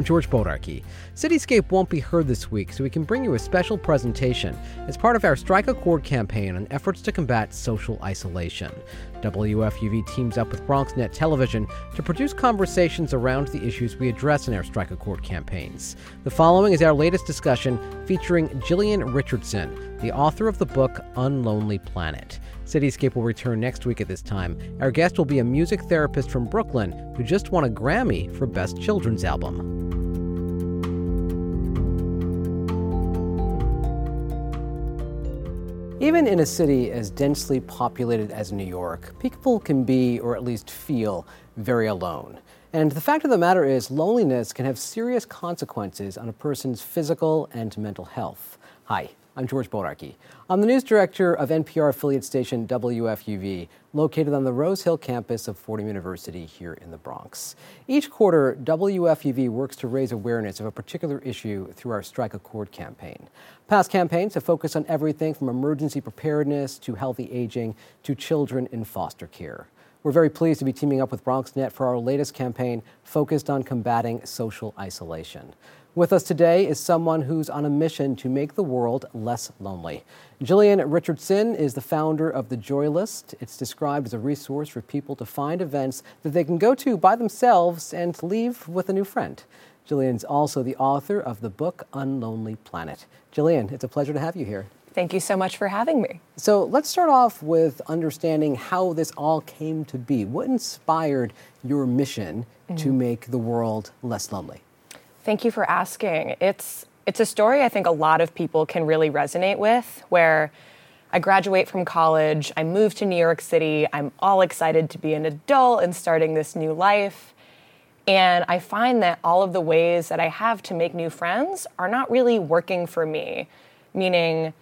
I'm George Bodarky. Cityscape won't be heard this week, so we can bring you a special presentation as part of our Strike a Chord campaign on efforts to combat social isolation. WFUV teams up with BronxNet Television to produce conversations around the issues we address in our Strike a Chord campaigns. The following is our latest discussion featuring Jillian Richardson, the author of the book Unlonely Planet. Cityscape will return next week at this time. Our guest will be a music therapist from Brooklyn who just won a Grammy for Best Children's Album. Even in a city as densely populated as New York, people can be, or at least feel, very alone. And the fact of the matter is, loneliness can have serious consequences on a person's physical and mental health. Hi, I'm George Bodarky. I'm the news director of NPR affiliate station WFUV, located on the Rose Hill campus of Fordham University here in the Bronx. Each quarter, WFUV works to raise awareness of a particular issue through our Strike a Chord campaign. Past campaigns have focused on everything from emergency preparedness to healthy aging to children in foster care. We're very pleased to be teaming up with BronxNet for our latest campaign focused on combating social isolation. With us today is someone who's on a mission to make the world less lonely. Jillian Richardson is the founder of the Joy List. It's described as a resource for people to find events that they can go to by themselves and leave with a new friend. Jillian's also the author of the book Unlonely Planet. Jillian, it's a pleasure to have you here. Thank you so much for having me. So let's start off with understanding how this all came to be. What inspired your mission mm-hmm. to make the world less lonely? Thank you for asking. It's it's a story I think a lot of people can really resonate with where I graduate from college, I move to New York City, I'm all excited to be an adult and starting this new life. And I find that all of the ways that I have to make new friends are not really working for me. Meaning,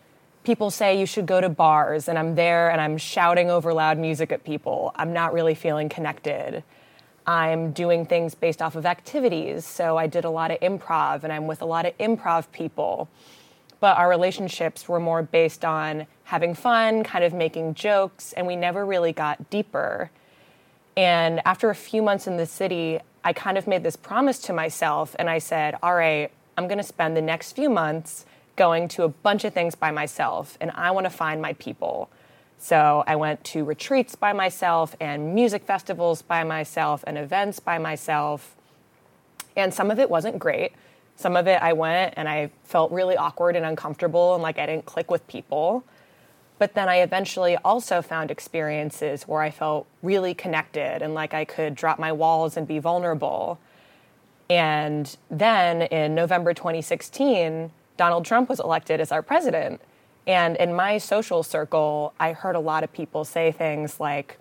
people say you should go to bars, and I'm there and I'm shouting over loud music at people. I'm not really feeling connected. I'm doing things based off of activities. So I did a lot of improv and I'm with a lot of improv people. But our relationships were more based on having fun, kind of making jokes, and we never really got deeper. And after a few months in the city, I kind of made this promise to myself and I said, All right, I'm going to spend the next few months going to a bunch of things by myself and I want to find my people. So I went to retreats by myself and music festivals by myself and events by myself. And some of it wasn't great. Some of it I went and I felt really awkward and uncomfortable and like I didn't click with people. But then I eventually also found experiences where I felt really connected and like I could drop my walls and be vulnerable. And then in November 2016, Donald Trump was elected as our president. And in my social circle, I heard a lot of people say things like,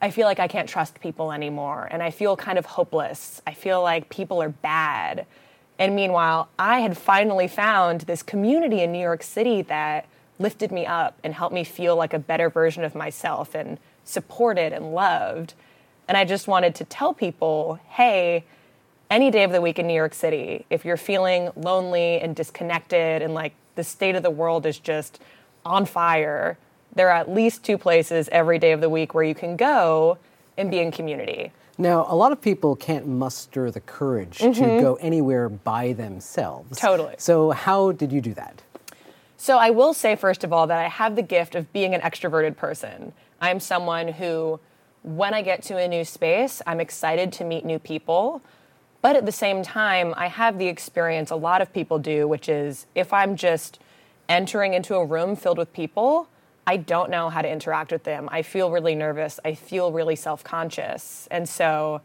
I feel like I can't trust people anymore, and I feel kind of hopeless. I feel like people are bad. And meanwhile, I had finally found this community in New York City that lifted me up and helped me feel like a better version of myself and supported and loved. And I just wanted to tell people hey, any day of the week in New York City, if you're feeling lonely and disconnected and like the state of the world is just on fire, there are at least two places every day of the week where you can go and be in community. Now, a lot of people can't muster the courage mm-hmm. to go anywhere by themselves. Totally. So, how did you do that? So, I will say, first of all, that I have the gift of being an extroverted person. I'm someone who, when I get to a new space, I'm excited to meet new people. But at the same time, I have the experience a lot of people do, which is if I'm just entering into a room filled with people, I don't know how to interact with them. I feel really nervous. I feel really self conscious. And so,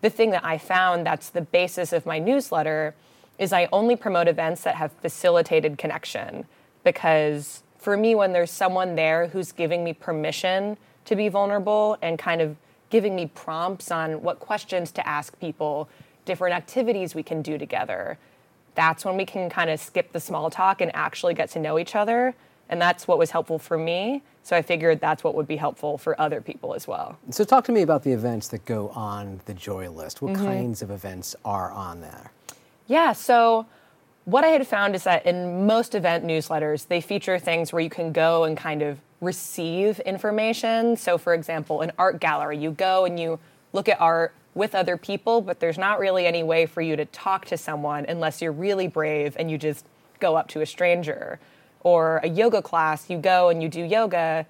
the thing that I found that's the basis of my newsletter is I only promote events that have facilitated connection. Because for me, when there's someone there who's giving me permission to be vulnerable and kind of giving me prompts on what questions to ask people, different activities we can do together. That's when we can kind of skip the small talk and actually get to know each other. And that's what was helpful for me. So I figured that's what would be helpful for other people as well. So talk to me about the events that go on the Joy List. What mm-hmm. kinds of events are on there? Yeah, so what I had found is that in most event newsletters, they feature things where you can go and kind of receive information. So, for example, an art gallery, you go and you look at art, with other people, but there's not really any way for you to talk to someone unless you're really brave and you just go up to a stranger. Or a yoga class, you go and you do yoga,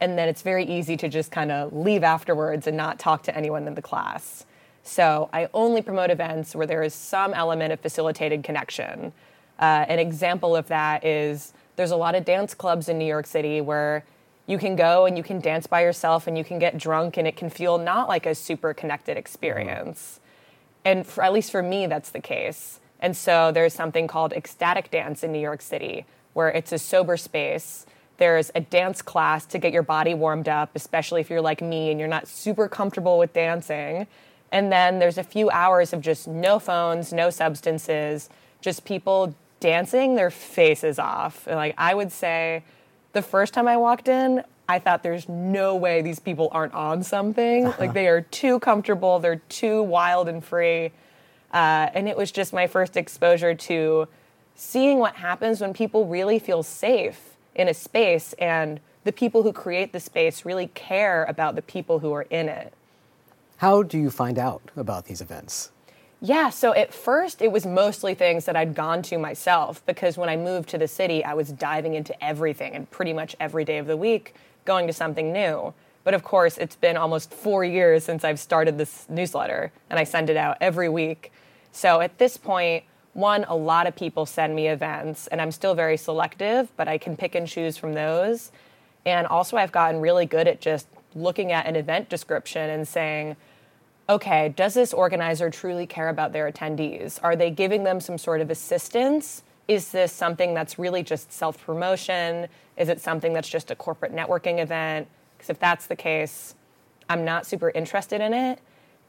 and then it's very easy to just kind of leave afterwards and not talk to anyone in the class. So I only promote events where there is some element of facilitated connection. Uh, an example of that is there's a lot of dance clubs in New York City where you can go and you can dance by yourself and you can get drunk and it can feel not like a super connected experience. Mm-hmm. And for, at least for me, that's the case. And so there's something called ecstatic dance in New York City where it's a sober space. There's a dance class to get your body warmed up, especially if you're like me and you're not super comfortable with dancing. And then there's a few hours of just no phones, no substances, just people dancing their faces off. Like I would say the first time I walked in, I thought there's no way these people aren't on something. Like they are too comfortable, they're too wild and free. Uh, and it was just my first exposure to seeing what happens when people really feel safe in a space and the people who create the space really care about the people who are in it. How do you find out about these events? Yeah, so at first it was mostly things that I'd gone to myself because when I moved to the city, I was diving into everything and pretty much every day of the week going to something new. But of course, it's been almost four years since I've started this newsletter and I send it out every week. So at this point, one, a lot of people send me events and I'm still very selective, but I can pick and choose from those. And also, I've gotten really good at just looking at an event description and saying, okay, does this organizer truly care about their attendees? Are they giving them some sort of assistance? Is this something that's really just self promotion? Is it something that's just a corporate networking event? Because if that's the case, I'm not super interested in it.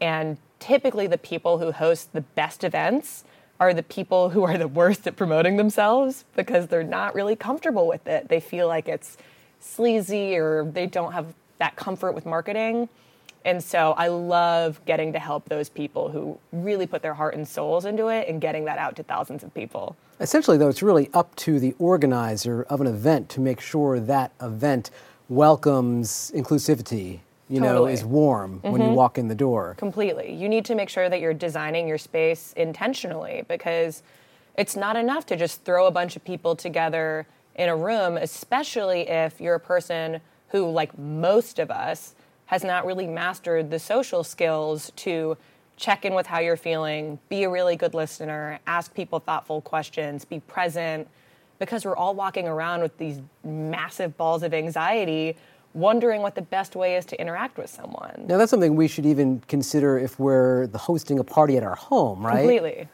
And typically, the people who host the best events are the people who are the worst at promoting themselves because they're not really comfortable with it. They feel like it's sleazy or they don't have that comfort with marketing. And so I love getting to help those people who really put their heart and souls into it and getting that out to thousands of people. Essentially, though, it's really up to the organizer of an event to make sure that event welcomes inclusivity, you totally. know, is warm mm-hmm. when you mm-hmm. walk in the door. Completely. You need to make sure that you're designing your space intentionally because it's not enough to just throw a bunch of people together in a room, especially if you're a person who, like most of us, has not really mastered the social skills to check in with how you're feeling, be a really good listener, ask people thoughtful questions, be present, because we're all walking around with these massive balls of anxiety, wondering what the best way is to interact with someone. Now, that's something we should even consider if we're hosting a party at our home, right? Completely.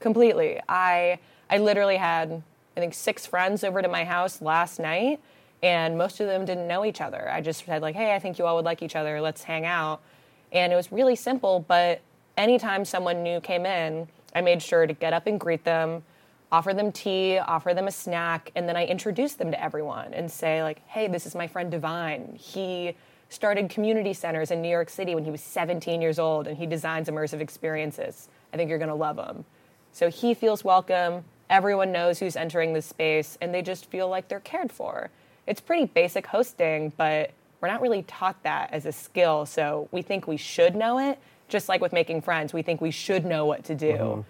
Completely. I, I literally had, I think, six friends over to my house last night and most of them didn't know each other. I just said like, "Hey, I think you all would like each other. Let's hang out." And it was really simple, but anytime someone new came in, I made sure to get up and greet them, offer them tea, offer them a snack, and then I introduced them to everyone and say like, "Hey, this is my friend Divine. He started community centers in New York City when he was 17 years old and he designs immersive experiences. I think you're going to love him." So he feels welcome. Everyone knows who's entering the space and they just feel like they're cared for it's pretty basic hosting, but we're not really taught that as a skill. So we think we should know it. Just like with making friends, we think we should know what to do. Mm-hmm.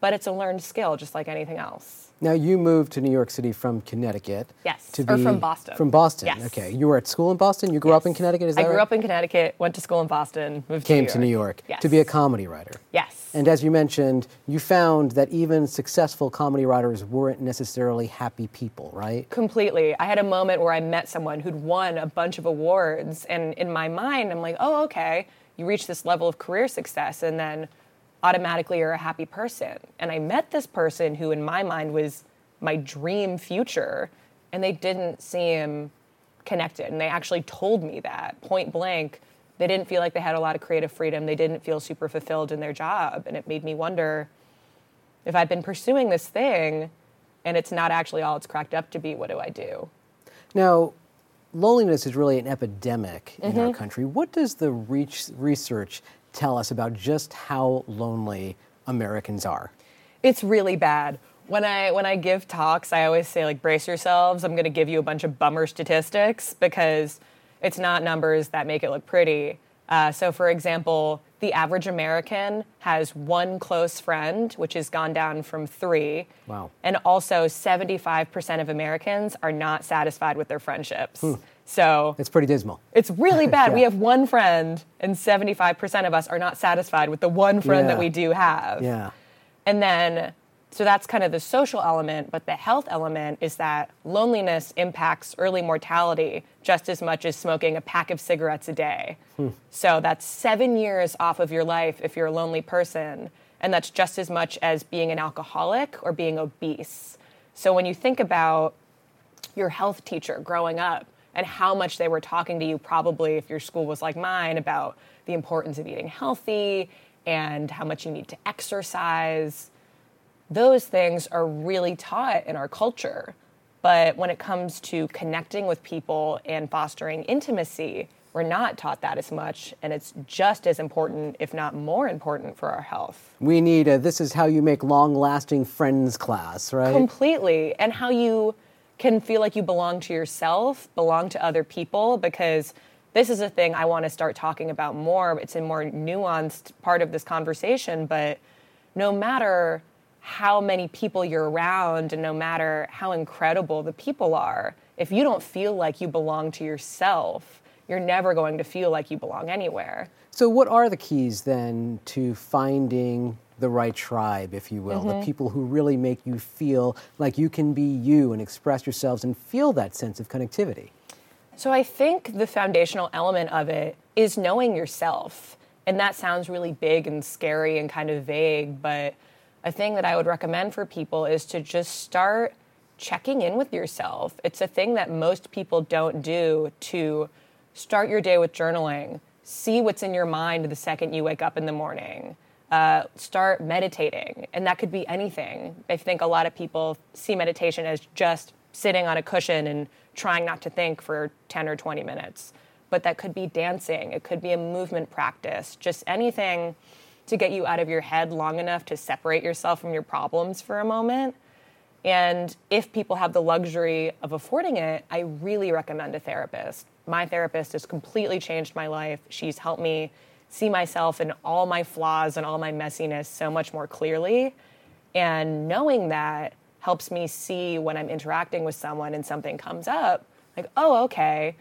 But it's a learned skill, just like anything else. Now you moved to New York City from Connecticut. Yes, to or from Boston. From Boston. Yes. Okay, you were at school in Boston. You grew yes. up in Connecticut. Is that I grew right? up in Connecticut. Went to school in Boston. Moved Came to New York. to New York. Yes. To be a comedy writer. Yes. And as you mentioned, you found that even successful comedy writers weren't necessarily happy people, right? Completely. I had a moment where I met someone who'd won a bunch of awards, and in my mind, I'm like, oh, okay, you reach this level of career success, and then automatically you're a happy person. And I met this person who, in my mind, was my dream future, and they didn't seem connected. And they actually told me that point blank they didn't feel like they had a lot of creative freedom. They didn't feel super fulfilled in their job. And it made me wonder if I've been pursuing this thing and it's not actually all it's cracked up to be, what do I do? Now, loneliness is really an epidemic in mm-hmm. our country. What does the research tell us about just how lonely Americans are? It's really bad. When I when I give talks, I always say like brace yourselves. I'm going to give you a bunch of bummer statistics because it's not numbers that make it look pretty. Uh, so, for example, the average American has one close friend, which has gone down from three. Wow. And also, 75% of Americans are not satisfied with their friendships. So, It's pretty dismal. it's really bad. We have one friend, and 75% of us are not satisfied with the one friend Yeah. that we do have. Yeah. And then, so that's kind of the social element, but the health element is that loneliness impacts early mortality just as much as smoking a pack of cigarettes a day. Hmm. So that's seven years off of your life if you're a lonely person. And that's just as much as being an alcoholic or being obese. So when you think about your health teacher growing up and how much they were talking to you, probably if your school was like mine, about the importance of eating healthy and how much you need to exercise. Those things are really taught in our culture. But when it comes to connecting with people and fostering intimacy, we're not taught that as much. And it's just as important, if not more important, for our health. We need a this is how you make long lasting friends class, right? Completely. And how you can feel like you belong to yourself, belong to other people, because this is a thing I want to start talking about more. It's a more nuanced part of this conversation, but no matter how many people you're around and no matter how incredible the people are, if you don't feel like you belong to yourself, you're never going to feel like you belong anywhere. So, what are the keys then to finding the right tribe, if you will? Mm-hmm. The people who really make you feel like you can be you and express yourselves and feel that sense of connectivity? So I think the foundational element of it is knowing yourself. And that sounds really big and scary and kind of vague, but a thing that I would recommend for people is to just start checking in with yourself. It's a thing that most people don't do to start your day with journaling, see what's in your mind the second you wake up in the morning. Uh, start meditating, and that could be anything. I think a lot of people see meditation as just sitting on a cushion and trying not to think for 10 or 20 minutes. But that could be dancing, it could be a movement practice, just anything to get you out of your head long enough to separate yourself from your problems for a moment. And if people have the luxury of affording it, I really recommend a therapist. My therapist has completely changed my life. She's helped me see myself and all my flaws and all my messiness so much more clearly. And knowing that helps me see when I'm interacting with someone and something comes up, like, oh, okay,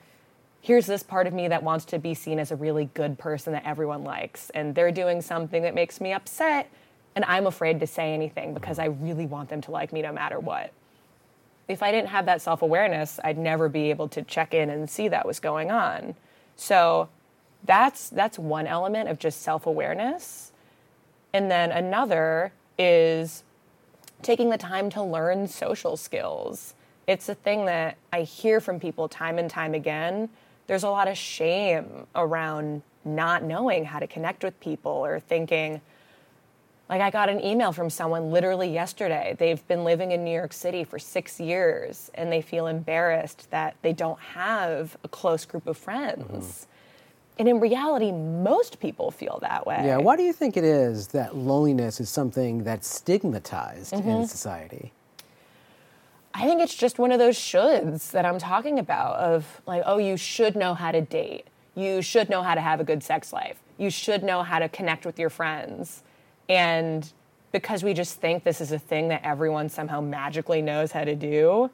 here's this part of me that wants to be seen as a really good person that everyone likes. And they're doing something that makes me upset. And I'm afraid to say anything because I really want them to like me no matter what. If I didn't have that self awareness, I'd never be able to check in and see that was going on. So that's, that's one element of just self awareness. And then another is taking the time to learn social skills. It's a thing that I hear from people time and time again. There's a lot of shame around not knowing how to connect with people or thinking, like, I got an email from someone literally yesterday. They've been living in New York City for six years and they feel embarrassed that they don't have a close group of friends. And in reality, most people feel that way. Yeah, why do you think it is that loneliness is something that's stigmatized Mm-hmm. in society? I think it's just one of those shoulds that I'm talking about of like, oh, you should know how to date. You should know how to have a good sex life. You should know how to connect with your friends. And because we just think this is a thing that everyone somehow magically knows how to do,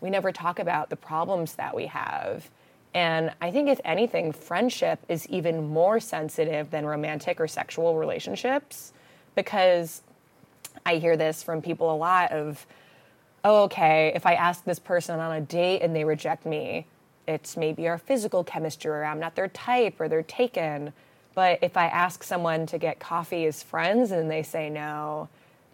we never talk about the problems that we have. And I think, if anything, friendship is even more sensitive than romantic or sexual relationships because I hear this from people a lot of, oh, okay, if I ask this person on a date and they reject me, it's maybe our physical chemistry or I'm not their type or they're taken. But if I ask someone to get coffee as friends and they say no,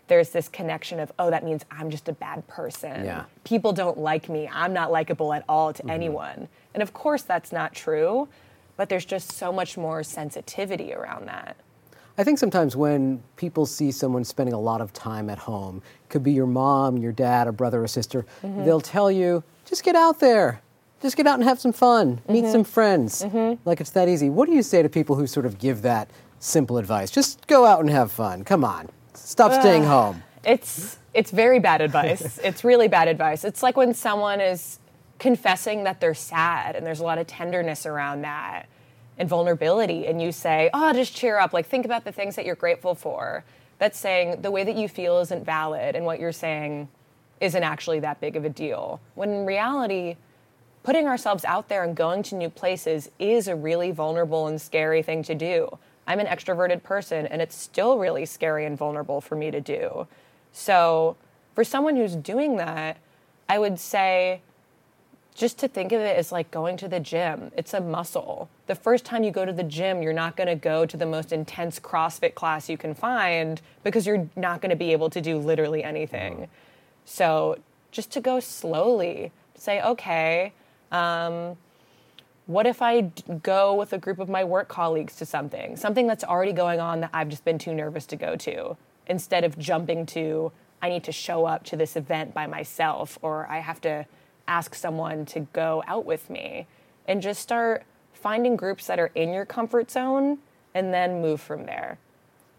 there's this connection of, oh, that means I'm just a bad person. Yeah. People don't like me. I'm not likable at all to mm-hmm. anyone. And of course, that's not true, but there's just so much more sensitivity around that. I think sometimes when people see someone spending a lot of time at home, could be your mom, your dad, a brother or sister, Mm-hmm. they'll tell you, just get out there. Just get out and have some fun, meet Mm-hmm. some friends. Like it's that easy. What do you say to people who sort of give that simple advice? Just go out and have fun. Come on. Stop staying home. It's it's very bad advice. it's really bad advice. It's like when someone is confessing that they're sad and there's a lot of tenderness around that. And vulnerability and you say, oh, just cheer up, like think about the things that you're grateful for, that's saying the way that you feel isn't valid and what you're saying isn't actually that big of a deal. When in reality, putting ourselves out there and going to new places is a really vulnerable and scary thing to do. I'm an extroverted person and it's still really scary and vulnerable for me to do. So, for someone who's doing that, I would say just to think of it as like going to the gym. It's a muscle. The first time you go to the gym, you're not going to go to the most intense CrossFit class you can find because you're not going to be able to do literally anything. So just to go slowly, say, okay, um, what if I d- go with a group of my work colleagues to something, something that's already going on that I've just been too nervous to go to, instead of jumping to, I need to show up to this event by myself or I have to ask someone to go out with me and just start finding groups that are in your comfort zone and then move from there.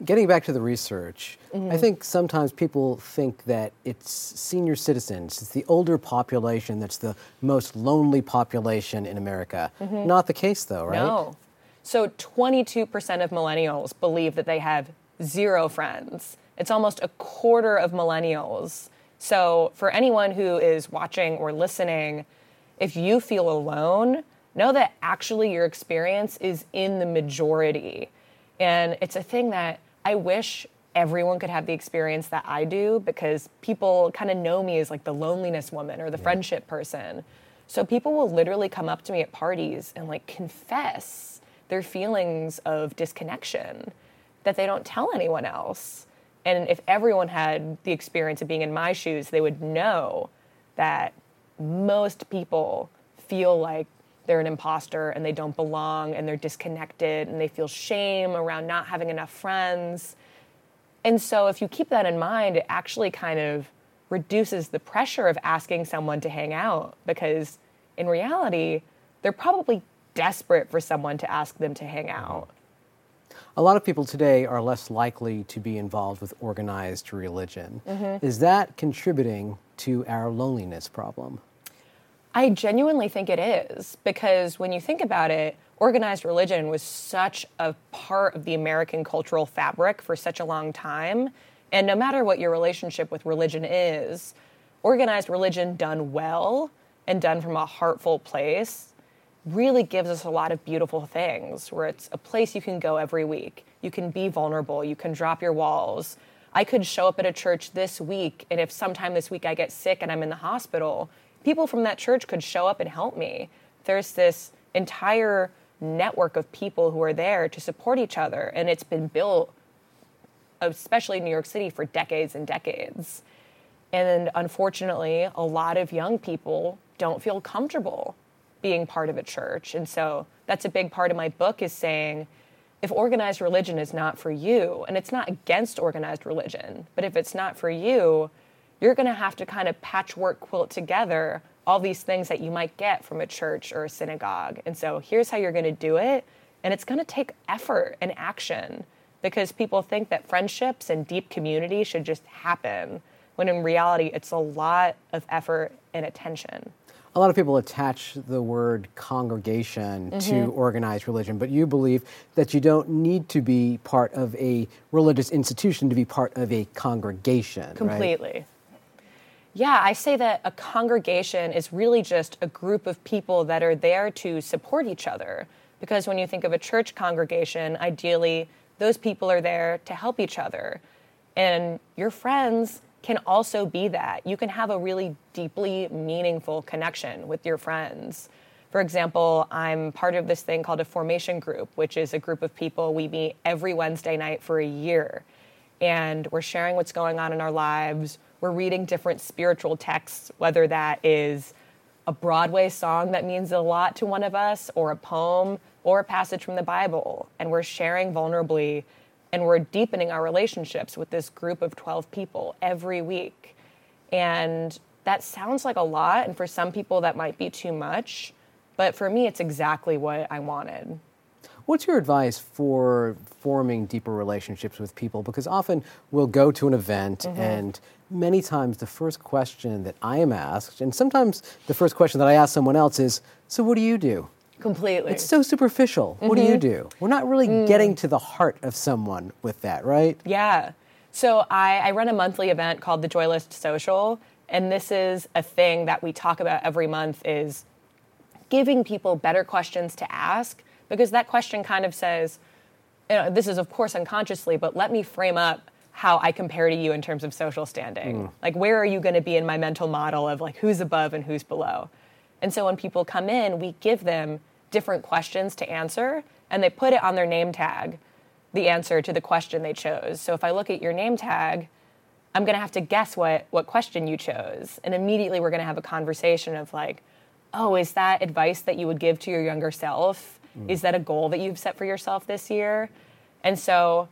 Getting back to the research, mm-hmm. I think sometimes people think that it's senior citizens, it's the older population that's the most lonely population in America. Mm-hmm. Not the case, though, right? No. So 22% of millennials believe that they have zero friends. It's almost a quarter of millennials so, for anyone who is watching or listening, if you feel alone, know that actually your experience is in the majority. And it's a thing that I wish everyone could have the experience that I do because people kind of know me as like the loneliness woman or the yeah. friendship person. So people will literally come up to me at parties and like confess their feelings of disconnection that they don't tell anyone else. And if everyone had the experience of being in my shoes, they would know that most people feel like they're an imposter and they don't belong and they're disconnected and they feel shame around not having enough friends. And so, if you keep that in mind, it actually kind of reduces the pressure of asking someone to hang out because in reality, they're probably desperate for someone to ask them to hang out. A lot of people today are less likely to be involved with organized religion. Mm-hmm. Is that contributing to our loneliness problem? I genuinely think it is because when you think about it, organized religion was such a part of the American cultural fabric for such a long time. And no matter what your relationship with religion is, organized religion done well and done from a heartful place really gives us a lot of beautiful things where it's a place you can go every week. You can be vulnerable, you can drop your walls. I could show up at a church this week, and if sometime this week I get sick and I'm in the hospital, people from that church could show up and help me. There's this entire network of people who are there to support each other, and it's been built, especially in New York City, for decades and decades. And unfortunately, a lot of young people don't feel comfortable being part of a church. And so that's a big part of my book is saying if organized religion is not for you, and it's not against organized religion, but if it's not for you, you're going to have to kind of patchwork quilt together all these things that you might get from a church or a synagogue. And so here's how you're going to do it. And it's going to take effort and action because people think that friendships and deep community should just happen, when in reality, it's a lot of effort and attention a lot of people attach the word congregation mm-hmm. to organized religion, but you believe that you don't need to be part of a religious institution to be part of a congregation. Completely. Right? Yeah, I say that a congregation is really just a group of people that are there to support each other. Because when you think of a church congregation, ideally, those people are there to help each other. And your friends can also be that. You can have a really deeply meaningful connection with your friends. For example, I'm part of this thing called a formation group, which is a group of people we meet every Wednesday night for a year. And we're sharing what's going on in our lives. We're reading different spiritual texts, whether that is a Broadway song that means a lot to one of us, or a poem, or a passage from the Bible. And we're sharing vulnerably and we're deepening our relationships with this group of 12 people every week. And that sounds like a lot, and for some people, that might be too much. But for me, it's exactly what I wanted. What's your advice for forming deeper relationships with people? Because often we'll go to an event, mm-hmm. and many times the first question that I am asked, and sometimes the first question that I ask someone else is, So, what do you do? Completely. It's so superficial. What do you mm-hmm. do? We're not really mm. getting to the heart of someone with that, right? Yeah. So I, I run a monthly event called the Joy List Social, and this is a thing that we talk about every month is giving people better questions to ask because that question kind of says, you know, this is of course unconsciously, but let me frame up how I compare to you in terms of social standing. Mm. Like where are you going to be in my mental model of like who's above and who's below? And so when people come in, we give them different questions to answer and they put it on their name tag, the answer to the question they chose. So if I look at your name tag, I'm going to have to guess what what question you chose. And immediately we're going to have a conversation of like, "Oh, is that advice that you would give to your younger self? Mm. Is that a goal that you've set for yourself this year?" And so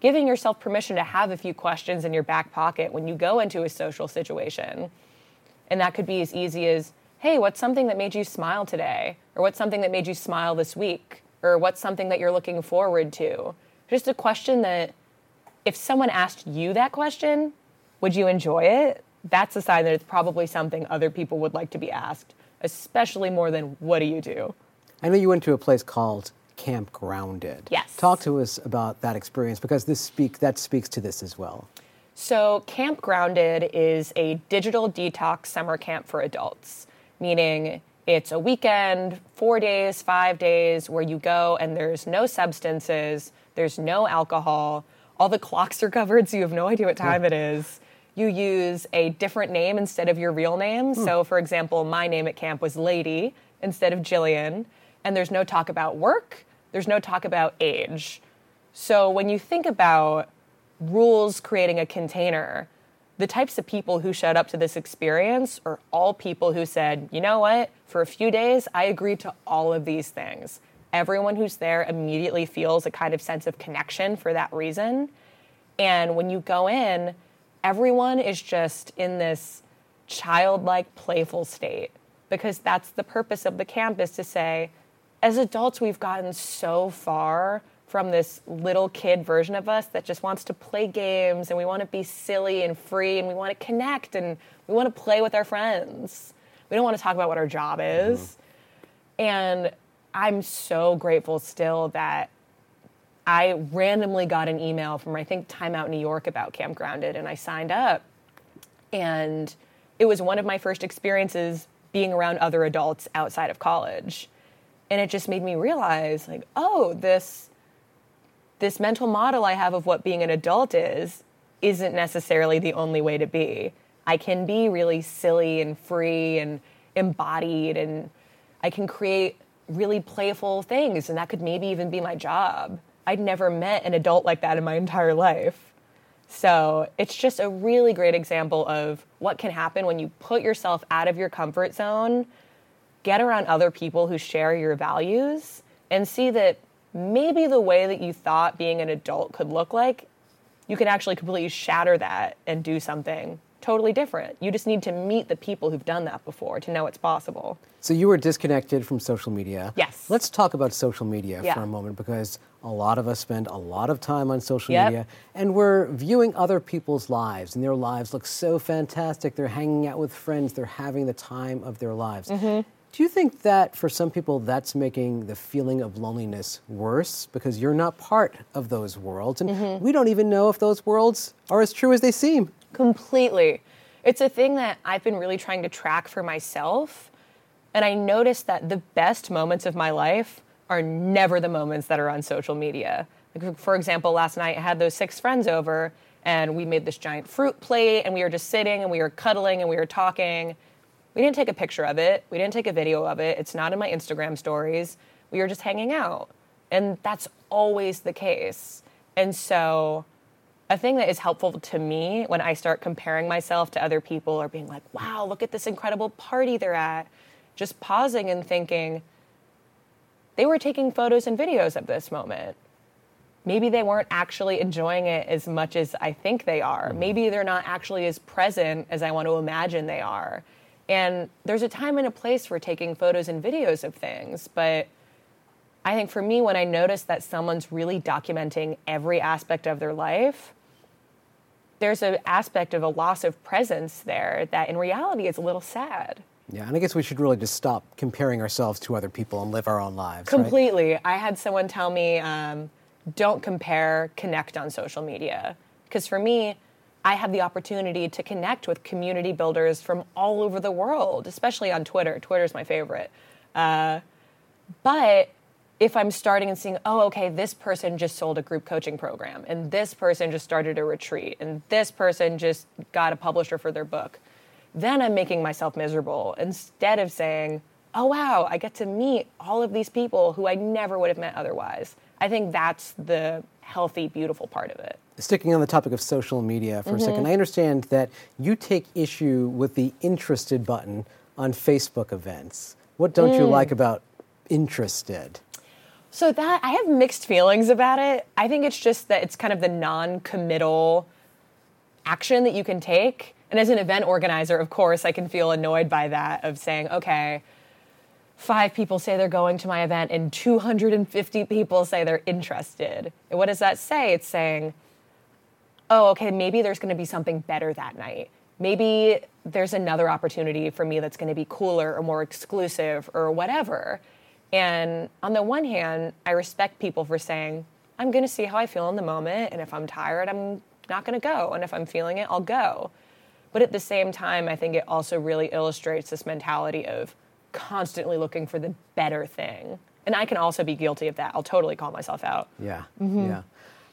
giving yourself permission to have a few questions in your back pocket when you go into a social situation. And that could be as easy as, hey, what's something that made you smile today? Or what's something that made you smile this week? Or what's something that you're looking forward to? Just a question that, if someone asked you that question, would you enjoy it? That's a sign that it's probably something other people would like to be asked, especially more than, what do you do? I know you went to a place called Camp Grounded. Yes. Talk to us about that experience because this speak that speaks to this as well. So, Camp Grounded is a digital detox summer camp for adults, meaning it's a weekend, four days, five days, where you go and there's no substances, there's no alcohol, all the clocks are covered, so you have no idea what time it is. You use a different name instead of your real name. Hmm. So, for example, my name at camp was Lady instead of Jillian, and there's no talk about work, there's no talk about age. So, when you think about rules creating a container, the types of people who showed up to this experience are all people who said, you know what, for a few days, I agreed to all of these things. Everyone who's there immediately feels a kind of sense of connection for that reason. And when you go in, everyone is just in this childlike, playful state because that's the purpose of the camp is to say, as adults, we've gotten so far from this little kid version of us that just wants to play games and we want to be silly and free and we want to connect and we want to play with our friends. We don't want to talk about what our job is. Mm-hmm. And I'm so grateful still that I randomly got an email from, I think, Time Out New York about Camp Grounded, and I signed up. And it was one of my first experiences being around other adults outside of college. And it just made me realize, like, oh, this this mental model I have of what being an adult is isn't necessarily the only way to be. I can be really silly and free and embodied, and I can create really playful things, and that could maybe even be my job. I'd never met an adult like that in my entire life. So it's just a really great example of what can happen when you put yourself out of your comfort zone, get around other people who share your values, and see that maybe the way that you thought being an adult could look like, you can actually completely shatter that and do something totally different. You just need to meet the people who've done that before to know it's possible. So you were disconnected from social media. Yes. Let's talk about social media Yeah. for a moment because a lot of us spend a lot of time on social Yep. media and we're viewing other people's lives and their lives look so fantastic. They're hanging out with friends, they're having the time of their lives. Mm-hmm. Do you think that for some people that's making the feeling of loneliness worse because you're not part of those worlds and Mm-hmm. we don't even know if those worlds are as true as they seem? Completely. It's a thing that I've been really trying to track for myself. And I noticed that the best moments of my life are never the moments that are on social media. Like, for example, last night I had those six friends over and we made this giant fruit plate and we were just sitting and we were cuddling and we were talking. We didn't take a picture of it, we didn't take a video of it. It's not in my Instagram stories. We were just hanging out. And that's always the case. And so a thing that is helpful to me when I start comparing myself to other people or being like, wow, look at this incredible party they're at, just pausing and thinking, they were taking photos and videos of this moment. Maybe they weren't actually enjoying it as much as I think they are. Mm-hmm. Maybe they're not actually as present as I want to imagine they are. And there's a time and a place for taking photos and videos of things, but I think for me, when I notice that someone's really documenting every aspect of their life, there's an aspect of a loss of presence there that in reality is a little sad. Yeah, and I guess we should really just stop comparing ourselves to other people and live our own lives. right? Completely. I had someone tell me, um, don't compare, connect on social media. Because for me, I have the opportunity to connect with community builders from all over the world, especially on Twitter. Twitter's my favorite. Uh, but if I'm starting and seeing, oh, okay, this person just sold a group coaching program, and this person just started a retreat, and this person just got a publisher for their book, then I'm making myself miserable instead of saying, oh, wow, I get to meet all of these people who I never would have met otherwise. I think that's the healthy, beautiful part of it. Sticking on the topic of social media for a second, mm-hmm. I understand that you take issue with the interested button on Facebook events. What don't you like mm. about interested? So that I have mixed feelings about it. I think it's just that it's kind of the non-committal action that you can take. And as an event organizer, of course, I can feel annoyed by that of saying, okay, five people say they're going to my event and 250 people say they're interested. And what does that say? It's saying, oh, okay, maybe there's going to be something better that night. Maybe there's another opportunity for me that's going to be cooler or more exclusive or whatever. And on the one hand, I respect people for saying, I'm going to see how I feel in the moment. And if I'm tired, I'm not going to go. And if I'm feeling it, I'll go. But at the same time, I think it also really illustrates this mentality of constantly looking for the better thing. And I can also be guilty of that. I'll totally call myself out. Yeah, mm-hmm. yeah.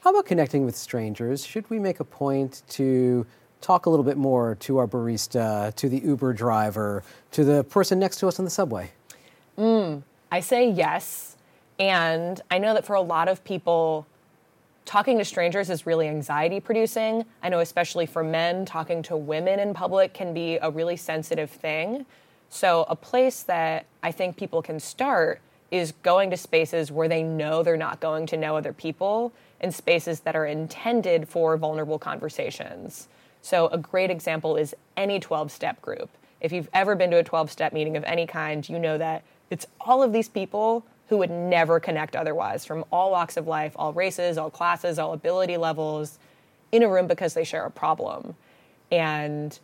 How about connecting with strangers? Should we make a point to talk a little bit more to our barista, to the Uber driver, to the person next to us on the subway? Mm, I say yes. And I know that for a lot of people, talking to strangers is really anxiety producing. I know, especially for men, talking to women in public can be a really sensitive thing. So, a place that I think people can start is going to spaces where they know they're not going to know other people and spaces that are intended for vulnerable conversations. So, a great example is any 12 step group. If you've ever been to a 12 step meeting of any kind, you know that it's all of these people who would never connect otherwise from all walks of life, all races, all classes, all ability levels in a room because they share a problem. And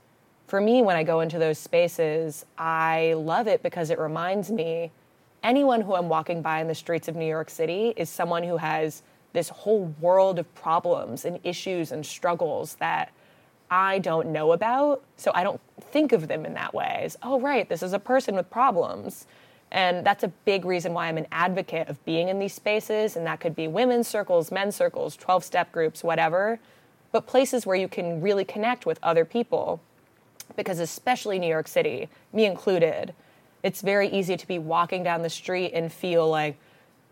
for me, when I go into those spaces, I love it because it reminds me anyone who I'm walking by in the streets of New York City is someone who has this whole world of problems and issues and struggles that I don't know about. So I don't think of them in that way as, oh, right, this is a person with problems. And that's a big reason why I'm an advocate of being in these spaces. And that could be women's circles, men's circles, 12 step groups, whatever, but places where you can really connect with other people. Because, especially New York City, me included, it's very easy to be walking down the street and feel like,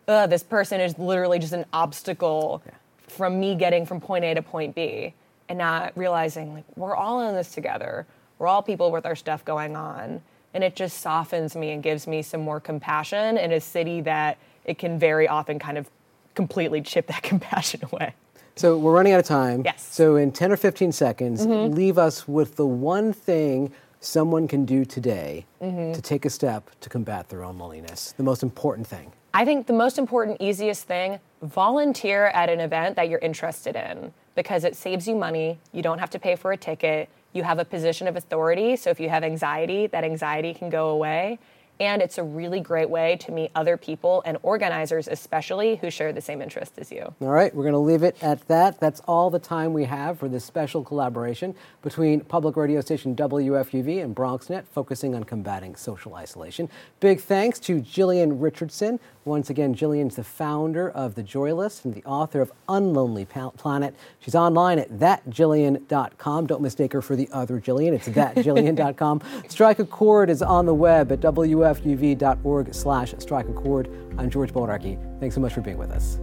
Ugh, this person is literally just an obstacle from me getting from point A to point B. And not realizing, like, we're all in this together. We're all people with our stuff going on and it just softens me and gives me some more compassion in a city that it can very often kind of completely chip that compassion away. So we're running out of time. Yes. So in 10 or 15 seconds, mm-hmm. leave us with the one thing someone can do today mm-hmm. to take a step to combat their own loneliness. The most important thing. I think the most important, easiest thing volunteer at an event that you're interested in because it saves you money. You don't have to pay for a ticket. You have a position of authority. So if you have anxiety, that anxiety can go away. And it's a really great way to meet other people and organizers, especially who share the same interest as you. All right, we're going to leave it at that. That's all the time we have for this special collaboration between public radio station WFUV and BronxNet, focusing on combating social isolation. Big thanks to Jillian Richardson. Once again, Jillian's the founder of The Joy List and the author of Unlonely Planet. She's online at thatjillian.com. Don't mistake her for the other Jillian. It's thatjillian.com. Strike a chord is on the web at wfuv.org slash strike a chord. I'm George Bodarky. Thanks so much for being with us.